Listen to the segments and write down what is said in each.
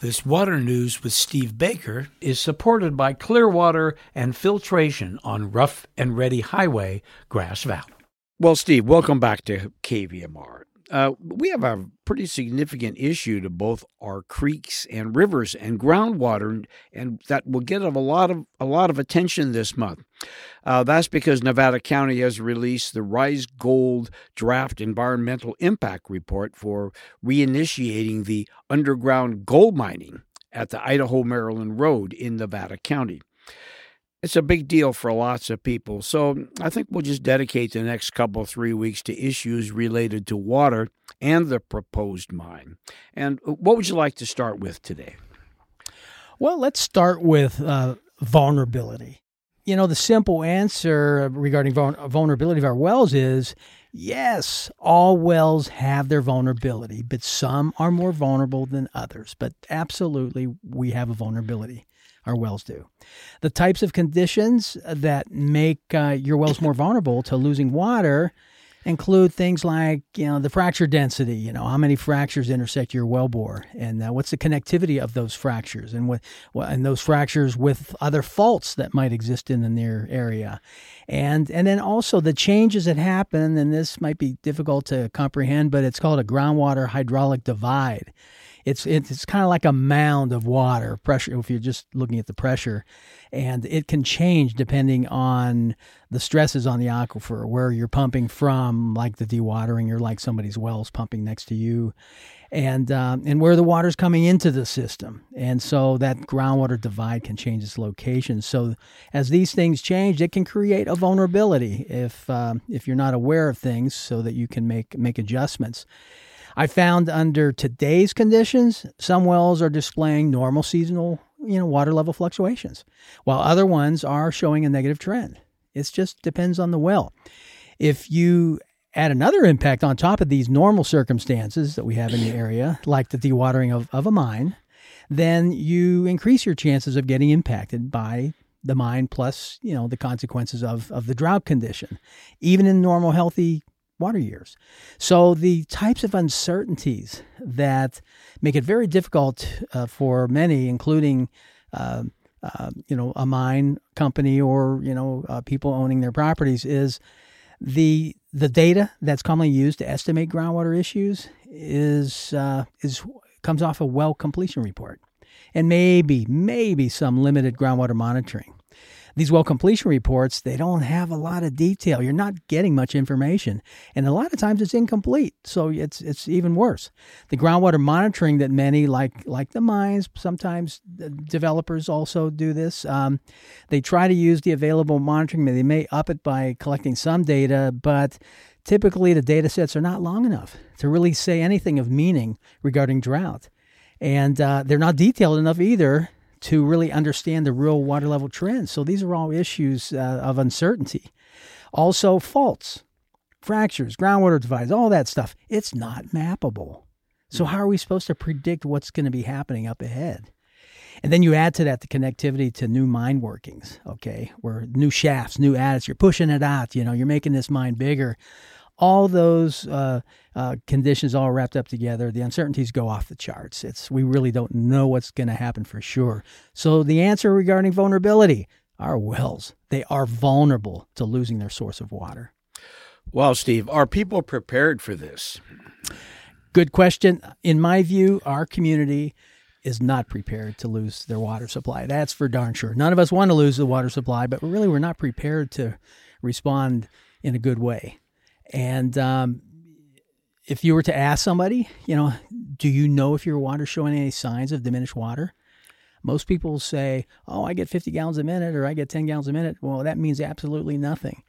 This water news with Steve Baker is supported by Clearwater and Filtration on Rough and Ready Highway, Grass Valley. Well, Steve, welcome back to KVMR. Uh, we have a pretty significant issue to both our creeks and rivers and groundwater, and that will get a lot of a lot of attention this month. Uh, that's because Nevada County has released the Rise Gold Draft Environmental Impact Report for reinitiating the underground gold mining at the Idaho Maryland Road in Nevada County it's a big deal for lots of people. So I think we'll just dedicate the next couple three weeks to issues related to water and the proposed mine. And what would you like to start with today? Well, let's start with uh, vulnerability. You know, the simple answer regarding vulnerability of our wells is yes, all wells have their vulnerability, but some are more vulnerable than others. But absolutely, we have a vulnerability our wells do. The types of conditions that make uh, your wells more vulnerable to losing water include things like you know the fracture density you know how many fractures intersect your wellbore and uh, what's the connectivity of those fractures and what and those fractures with other faults that might exist in the near area and and then also the changes that happen and this might be difficult to comprehend but it's called a groundwater hydraulic divide it's it's kind of like a mound of water pressure if you're just looking at the pressure and it can change depending on the stresses on the aquifer where you're pumping from like the dewatering or like somebody's wells pumping next to you and um, and where the water's coming into the system. And so that groundwater divide can change its location. So as these things change it can create a vulnerability if um, if you're not aware of things so that you can make make adjustments I found under today's conditions, some wells are displaying normal seasonal, you know, water level fluctuations, while other ones are showing a negative trend. It just depends on the well. If you add another impact on top of these normal circumstances that we have in the area, like the dewatering of, of a mine, then you increase your chances of getting impacted by the mine plus, you know, the consequences of, of the drought condition. Even in normal healthy water years. So, the types of uncertainties that make it very difficult uh, for many, including uh, uh, you know a mine company or you know uh, people owning their properties, is the the data that's commonly used to estimate groundwater issues is uh, is comes off a well completion report, and maybe maybe some limited groundwater monitoring these well completion reports, they don't have a lot of detail. You're not getting much information. And a lot of times it's incomplete. So it's it's even worse. The groundwater monitoring that many like like the mines, sometimes developers also do this. Um, they try to use the available monitoring. They may up it by collecting some data, but typically the data sets are not long enough to really say anything of meaning regarding drought. And uh, they're not detailed enough either to really understand the real water level trends. So these are all issues uh, of uncertainty. Also, faults, fractures, groundwater divides, all that stuff. It's not mappable. So, how are we supposed to predict what's going to be happening up ahead? And then you add to that the connectivity to new mine workings, okay, where new shafts, new adits, you're pushing it out, you know, you're making this mine bigger all those uh, uh, conditions all wrapped up together, the uncertainties go off the charts. It's we really don't know what's going to happen for sure. So the answer regarding vulnerability are wells. They are vulnerable to losing their source of water. Well, Steve, are people prepared for this? Good question. In my view, our community is not prepared to lose their water supply. That's for darn sure. None of us want to lose the water supply, but really we're not prepared to respond in a good way. And um, if you were to ask somebody, you know, do you know if your water's showing any signs of diminished water? Most people say, oh, I get 50 gallons a minute or I get 10 gallons a minute. Well, that means absolutely nothing.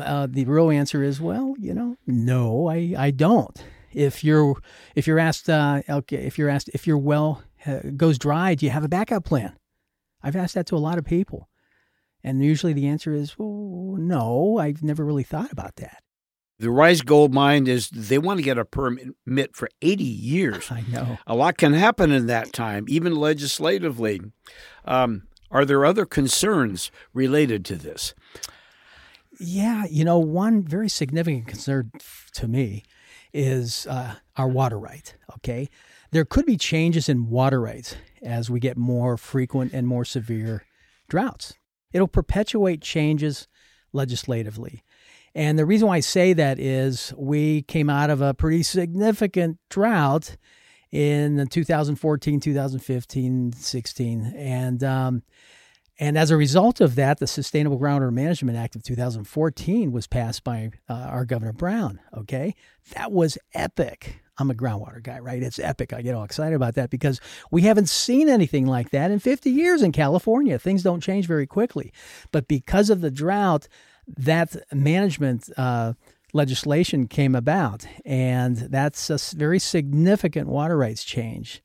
Uh, the real answer is, well, you know, no, I, I don't. If you're if you're asked uh, okay, if you're asked if your well uh, goes dry, do you have a backup plan? I've asked that to a lot of people, and usually the answer is, well, no, I've never really thought about that. The Rise Gold Mine is they want to get a permit for 80 years. I know. A lot can happen in that time, even legislatively. Um, are there other concerns related to this? Yeah, you know, one very significant concern to me is uh, our water right. Okay, there could be changes in water rights as we get more frequent and more severe droughts. It'll perpetuate changes legislatively. And the reason why I say that is we came out of a pretty significant drought in 2014, 2015, 16. And, um, and as a result of that, the Sustainable Groundwater Management Act of 2014 was passed by uh, our Governor Brown. Okay. That was epic. I'm a groundwater guy, right? It's epic. I get all excited about that because we haven't seen anything like that in 50 years in California. Things don't change very quickly. But because of the drought, that management uh, legislation came about, and that's a very significant water rights change.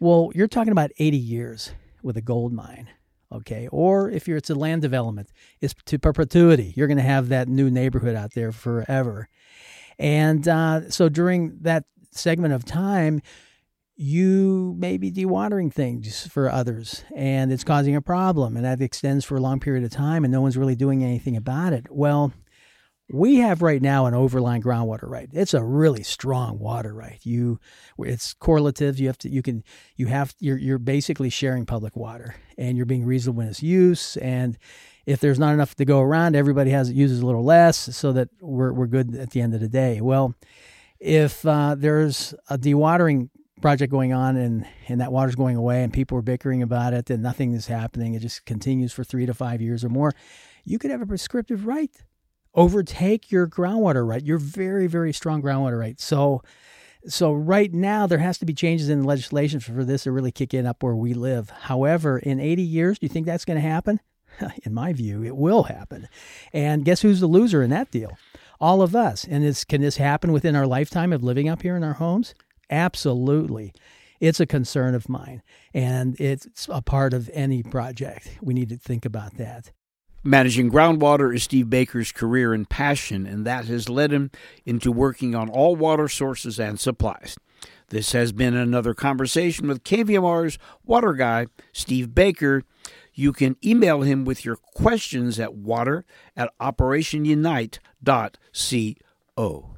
Well, you're talking about 80 years with a gold mine, okay? Or if you're it's a land development, it's to perpetuity. You're going to have that new neighborhood out there forever. And uh, so during that segment of time, you may be dewatering things for others and it's causing a problem and that extends for a long period of time and no one's really doing anything about it. Well, we have right now an overlying groundwater right. It's a really strong water right. You, it's correlative. You have to, you can, you have, you're, you're basically sharing public water and you're being reasonable in its use. And if there's not enough to go around, everybody has uses a little less so that we're, we're good at the end of the day. Well, if uh, there's a dewatering project going on and, and that water's going away and people are bickering about it and nothing is happening, it just continues for three to five years or more, you could have a prescriptive right. Overtake your groundwater right, your very, very strong groundwater right. So, so right now there has to be changes in legislation for this to really kick in up where we live. However, in 80 years, do you think that's going to happen? In my view, it will happen. And guess who's the loser in that deal? All of us. And is, can this happen within our lifetime of living up here in our homes? Absolutely. It's a concern of mine, and it's a part of any project. We need to think about that. Managing groundwater is Steve Baker's career and passion, and that has led him into working on all water sources and supplies. This has been another conversation with KVMR's water guy, Steve Baker. You can email him with your questions at water at operationunite.co.